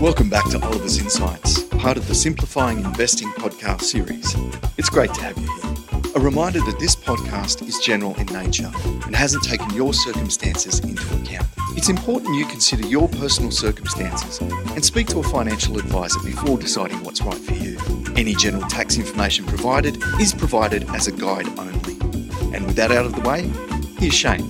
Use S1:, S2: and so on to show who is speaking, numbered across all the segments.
S1: Welcome back to Oliver's Insights, part of the Simplifying Investing podcast series. It's great to have you here. A reminder that this podcast is general in nature and hasn't taken your circumstances into account. It's important you consider your personal circumstances and speak to a financial advisor before deciding what's right for you. Any general tax information provided is provided as a guide only. And with that out of the way, here's Shane.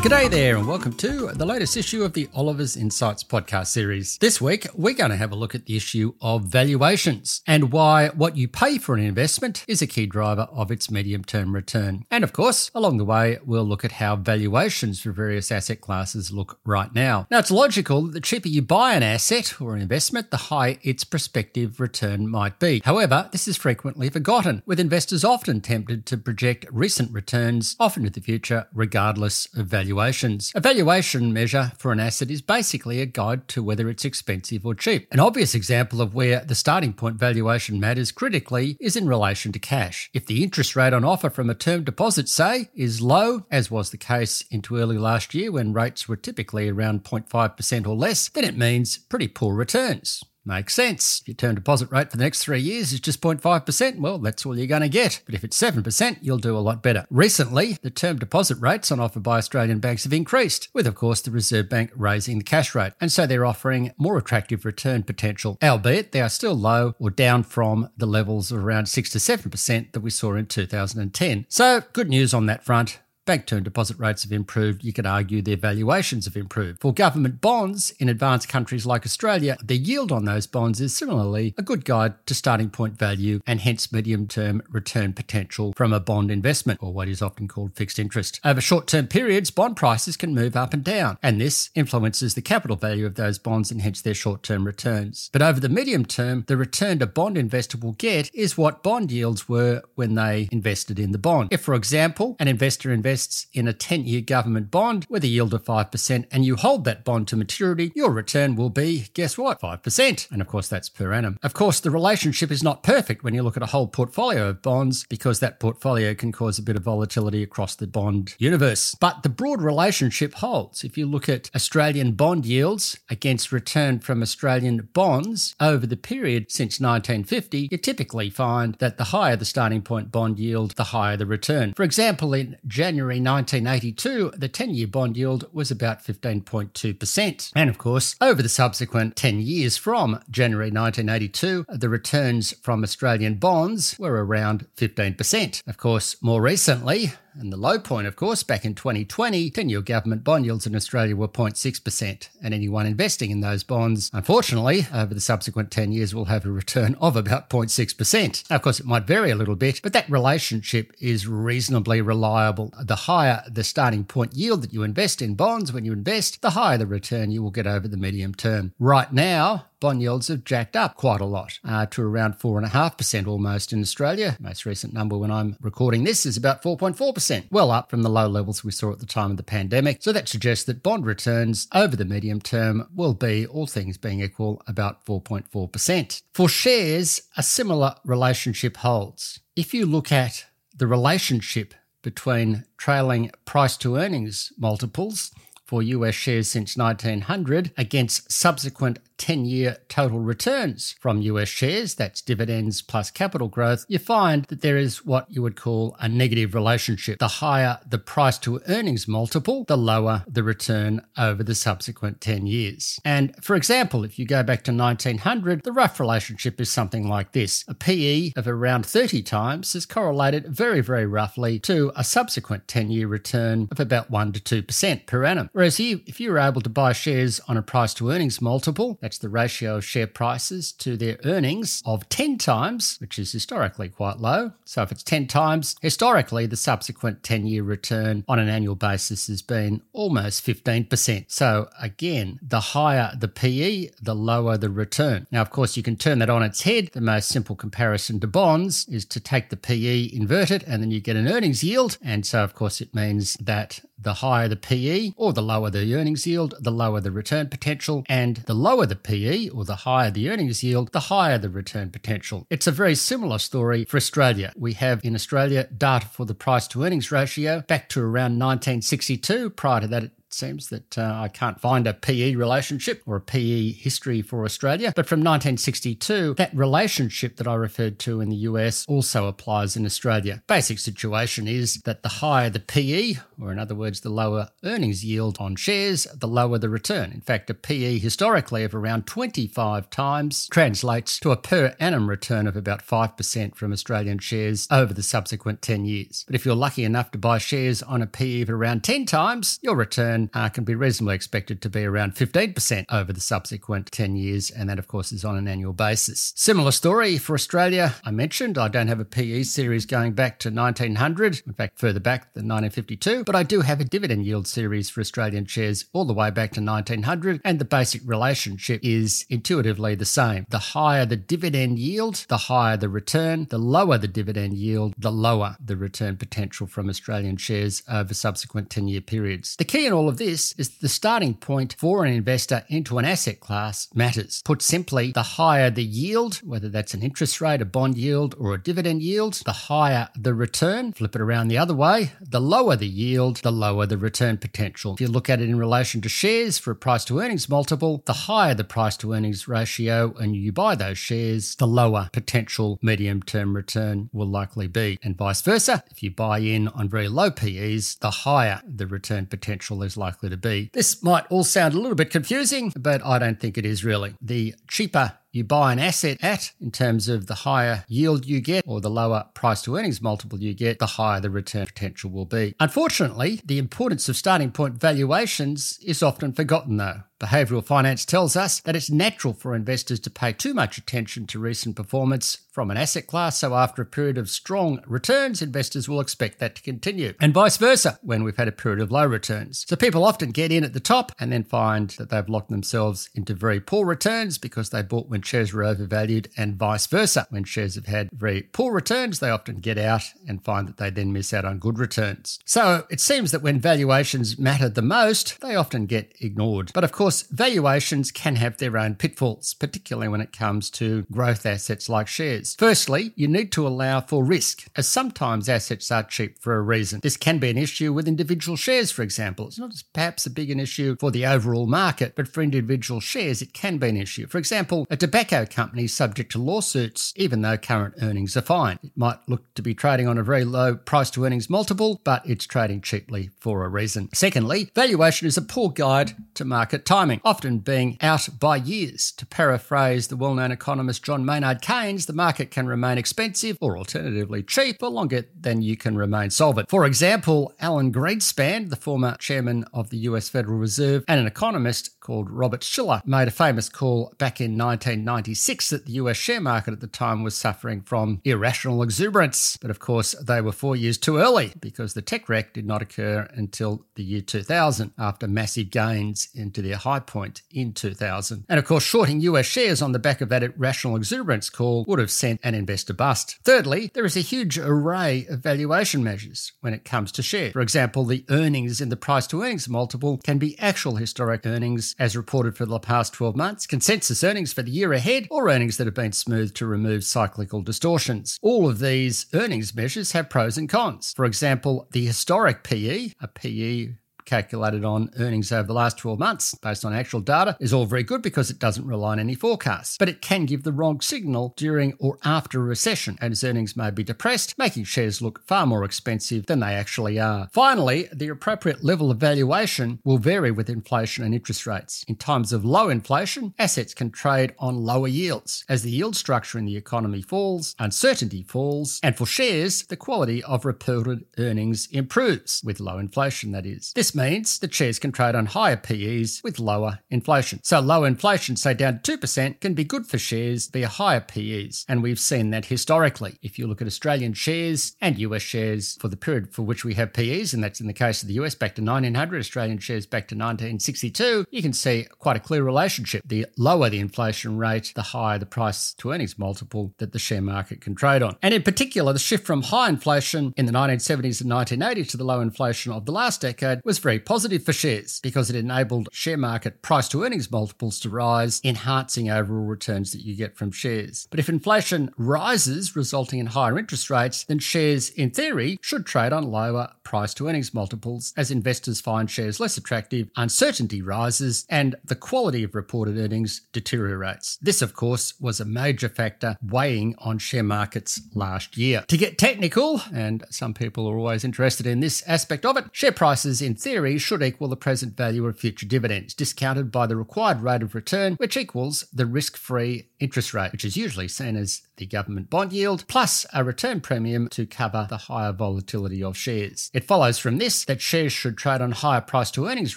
S2: G'day there, and welcome to the latest issue of the Oliver's Insights podcast series. This week, we're going to have a look at the issue of valuations and why what you pay for an investment is a key driver of its medium term return. And of course, along the way, we'll look at how valuations for various asset classes look right now. Now, it's logical that the cheaper you buy an asset or an investment, the higher its prospective return might be. However, this is frequently forgotten, with investors often tempted to project recent returns off into the future, regardless of valuation valuations. A valuation measure for an asset is basically a guide to whether it's expensive or cheap. An obvious example of where the starting point valuation matters critically is in relation to cash. If the interest rate on offer from a term deposit, say, is low, as was the case into early last year when rates were typically around 0.5% or less, then it means pretty poor returns. Makes sense. If your term deposit rate for the next three years is just 0.5%, well, that's all you're going to get. But if it's 7%, you'll do a lot better. Recently, the term deposit rates on offer by Australian banks have increased, with, of course, the Reserve Bank raising the cash rate. And so they're offering more attractive return potential, albeit they are still low or down from the levels of around 6 to 7% that we saw in 2010. So, good news on that front. Bank term deposit rates have improved. You could argue their valuations have improved. For government bonds in advanced countries like Australia, the yield on those bonds is similarly a good guide to starting point value and hence medium term return potential from a bond investment, or what is often called fixed interest. Over short term periods, bond prices can move up and down, and this influences the capital value of those bonds and hence their short term returns. But over the medium term, the return a bond investor will get is what bond yields were when they invested in the bond. If, for example, an investor invests invests in a 10 year government bond with a yield of 5% and you hold that bond to maturity, your return will be, guess what, 5%. And of course, that's per annum. Of course, the relationship is not perfect when you look at a whole portfolio of bonds because that portfolio can cause a bit of volatility across the bond universe. But the broad relationship holds. If you look at Australian bond yields against return from Australian bonds over the period since 1950, you typically find that the higher the starting point bond yield, the higher the return. For example, in January January 1982, the 10 year bond yield was about 15.2%. And of course, over the subsequent 10 years from January 1982, the returns from Australian bonds were around 15%. Of course, more recently, and the low point, of course, back in 2020, 10 year government bond yields in Australia were 0.6%. And anyone investing in those bonds, unfortunately, over the subsequent 10 years will have a return of about 0.6%. Now, of course, it might vary a little bit, but that relationship is reasonably reliable. The higher the starting point yield that you invest in bonds when you invest, the higher the return you will get over the medium term. Right now, bond yields have jacked up quite a lot uh, to around 4.5% almost in Australia. Most recent number when I'm recording this is about 4.4%, well up from the low levels we saw at the time of the pandemic. So that suggests that bond returns over the medium term will be, all things being equal, about 4.4%. For shares, a similar relationship holds. If you look at the relationship between trailing price to earnings multiples for US shares since 1900 against subsequent 10 year total returns from US shares, that's dividends plus capital growth, you find that there is what you would call a negative relationship. The higher the price to earnings multiple, the lower the return over the subsequent 10 years. And for example, if you go back to 1900, the rough relationship is something like this a PE of around 30 times is correlated very, very roughly to a subsequent 10 year return of about 1 to 2% per annum. Whereas if you were able to buy shares on a price to earnings multiple, that's the ratio of share prices to their earnings of 10 times, which is historically quite low. So if it's 10 times, historically, the subsequent 10 year return on an annual basis has been almost 15%. So again, the higher the PE, the lower the return. Now, of course, you can turn that on its head. The most simple comparison to bonds is to take the PE, invert it, and then you get an earnings yield. And so, of course, it means that the higher the PE or the lower the earnings yield, the lower the return potential, and the lower the PE or the higher the earnings yield, the higher the return potential. It's a very similar story for Australia. We have in Australia data for the price to earnings ratio back to around 1962. Prior to that, seems that uh, I can't find a PE relationship or a PE history for Australia. But from 1962, that relationship that I referred to in the US also applies in Australia. Basic situation is that the higher the PE, or in other words, the lower earnings yield on shares, the lower the return. In fact, a PE historically of around 25 times translates to a per annum return of about 5% from Australian shares over the subsequent 10 years. But if you're lucky enough to buy shares on a PE of around 10 times, your return uh, can be reasonably expected to be around 15% over the subsequent 10 years, and that, of course, is on an annual basis. Similar story for Australia. I mentioned I don't have a PE series going back to 1900, in fact, further back than 1952, but I do have a dividend yield series for Australian shares all the way back to 1900, and the basic relationship is intuitively the same. The higher the dividend yield, the higher the return, the lower the dividend yield, the lower the return potential from Australian shares over subsequent 10 year periods. The key in all of this is the starting point for an investor into an asset class matters. Put simply, the higher the yield, whether that's an interest rate, a bond yield, or a dividend yield, the higher the return. Flip it around the other way, the lower the yield, the lower the return potential. If you look at it in relation to shares for a price to earnings multiple, the higher the price to earnings ratio and you buy those shares, the lower potential medium term return will likely be. And vice versa, if you buy in on very low PEs, the higher the return potential is likely to be. This might all sound a little bit confusing, but I don't think it is really. The cheaper you buy an asset at in terms of the higher yield you get or the lower price to earnings multiple you get, the higher the return potential will be. Unfortunately, the importance of starting point valuations is often forgotten though. Behavioural finance tells us that it's natural for investors to pay too much attention to recent performance from an asset class, so after a period of strong returns, investors will expect that to continue. And vice versa when we've had a period of low returns. So people often get in at the top and then find that they've locked themselves into very poor returns because they bought when shares were overvalued, and vice versa. When shares have had very poor returns, they often get out and find that they then miss out on good returns. So it seems that when valuations matter the most, they often get ignored. But of course, valuations can have their own pitfalls, particularly when it comes to growth assets like shares. Firstly, you need to allow for risk, as sometimes assets are cheap for a reason. This can be an issue with individual shares, for example. It's not perhaps a big an issue for the overall market, but for individual shares, it can be an issue. For example, a tobacco company is subject to lawsuits, even though current earnings are fine. It might look to be trading on a very low price to earnings multiple, but it's trading cheaply for a reason. Secondly, valuation is a poor guide to market timing, often being out by years. To paraphrase the well known economist John Maynard Keynes, the market can remain expensive or alternatively cheap for longer than you can remain solvent. For example, Alan Greenspan, the former chairman of the US Federal Reserve and an economist called Robert Shiller, made a famous call back in 1996 that the US share market at the time was suffering from irrational exuberance. But of course, they were four years too early because the tech wreck did not occur until the year 2000 after massive gains into their high point in 2000. And of course, shorting US shares on the back of that irrational exuberance call would have sent an investor bust. Thirdly, there is a huge array of valuation measures when it comes to shares. For example, the earnings in the price to earnings multiple can be actual historic earnings as reported for the past 12 months, consensus earnings for the year ahead, or earnings that have been smoothed to remove cyclical distortions. All of these earnings measures have pros and cons. For example, the historic PE, a PE calculated on earnings over the last 12 months based on actual data is all very good because it doesn't rely on any forecasts. But it can give the wrong signal during or after a recession, as earnings may be depressed, making shares look far more expensive than they actually are. Finally, the appropriate level of valuation will vary with inflation and interest rates. In times of low inflation, assets can trade on lower yields. As the yield structure in the economy falls, uncertainty falls, and for shares, the quality of reported earnings improves, with low inflation, that is. This means that shares can trade on higher PEs with lower inflation. So low inflation, say down to 2%, can be good for shares via higher PEs. And we've seen that historically. If you look at Australian shares and US shares for the period for which we have PEs, and that's in the case of the US back to 1900, Australian shares back to 1962, you can see quite a clear relationship. The lower the inflation rate, the higher the price to earnings multiple that the share market can trade on. And in particular, the shift from high inflation in the 1970s and 1980s to the low inflation of the last decade was very positive for shares because it enabled share market price to earnings multiples to rise, enhancing overall returns that you get from shares. But if inflation rises, resulting in higher interest rates, then shares, in theory, should trade on lower price to earnings multiples as investors find shares less attractive, uncertainty rises, and the quality of reported earnings deteriorates. This, of course, was a major factor weighing on share markets last year. To get technical, and some people are always interested in this aspect of it, share prices in theory should equal the present value of future dividends, discounted by the required rate of return, which equals the risk free interest rate, which is usually seen as the government bond yield, plus a return premium to cover the higher volatility of shares. It follows from this that shares should trade on higher price to earnings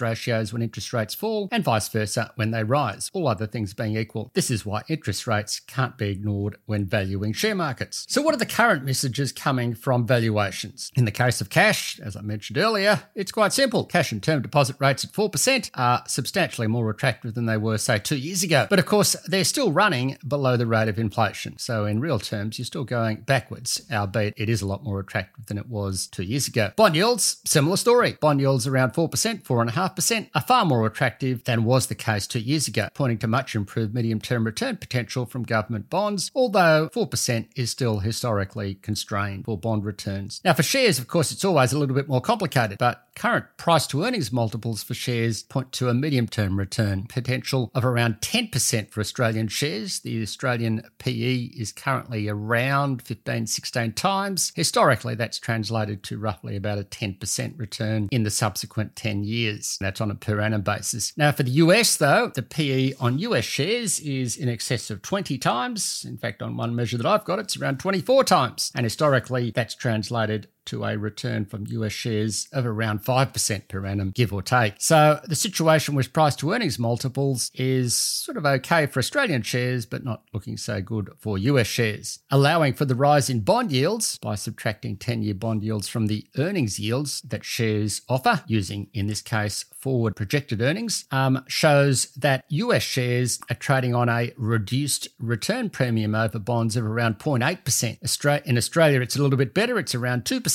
S2: ratios when interest rates fall, and vice versa when they rise, all other things being equal. This is why interest rates can't be ignored when valuing share markets. So, what are the current messages coming from valuations? In the case of cash, as I mentioned earlier, it's quite simple. Cash and term deposit rates at 4% are substantially more attractive than they were, say, two years ago. But of course, they're still running below the rate of inflation. So, in real terms, you're still going backwards, albeit it is a lot more attractive than it was two years ago. Bond yields, similar story. Bond yields around 4%, 4.5%, are far more attractive than was the case two years ago, pointing to much improved medium term return potential from government bonds, although 4% is still historically constrained for bond returns. Now, for shares, of course, it's always a little bit more complicated, but current price to earnings multiples for shares point to a medium term return potential of around 10% for Australian shares. The Australian PE is currently around 15, 16 times. Historically, that's translated to roughly about a 10% return in the subsequent 10 years. That's on a per annum basis. Now, for the US, though, the PE on US shares is in excess of 20 times. In fact, on one measure that I've got, it's around 24 times. And historically, that's translated to a return from US shares of around 5% per annum, give or take. So the situation with price to earnings multiples is sort of okay for Australian shares, but not looking so good for US shares. Allowing for the rise in bond yields by subtracting 10 year bond yields from the earnings yields that shares offer, using in this case forward projected earnings, um, shows that US shares are trading on a reduced return premium over bonds of around 0.8%. In Australia, it's a little bit better, it's around 2%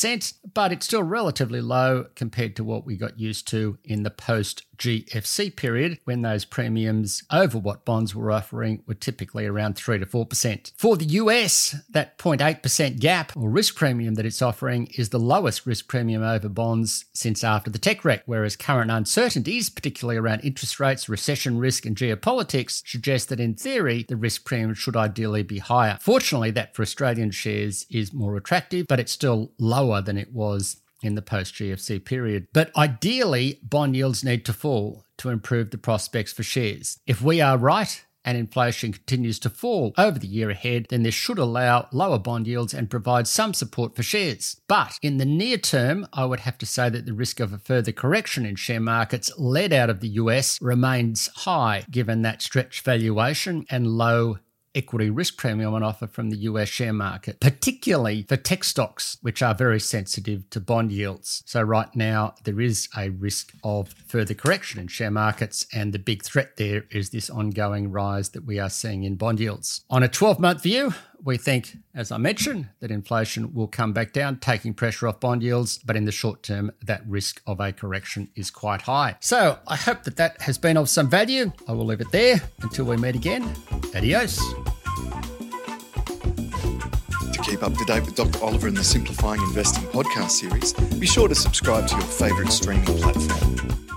S2: but it's still relatively low compared to what we got used to in the post GFC period when those premiums over what bonds were offering were typically around 3 to 4%. For the US, that 0.8% gap or risk premium that it's offering is the lowest risk premium over bonds since after the tech wreck, whereas current uncertainties, particularly around interest rates, recession risk, and geopolitics, suggest that in theory the risk premium should ideally be higher. Fortunately, that for Australian shares is more attractive, but it's still lower than it was in the post GFC period. But ideally, bond yields need to fall to improve the prospects for shares. If we are right, and inflation continues to fall over the year ahead, then this should allow lower bond yields and provide some support for shares. But in the near term, I would have to say that the risk of a further correction in share markets led out of the US remains high, given that stretched valuation and low equity risk premium on offer from the US share market, particularly for tech stocks, which are very sensitive to bond yields. So, right now, there is a risk of further correction in share markets, and the big threat there is this ongoing rise that we are seeing in bond yields. On a 12 month view, we think, as I mentioned, that inflation will come back down, taking pressure off bond yields, but in the short term, that risk of a correction is quite high. So I hope that that has been of some value. I will leave it there until we meet again. Adios.
S1: To keep up to date with Dr. Oliver and the Simplifying Investing podcast series, be sure to subscribe to your favourite streaming platform.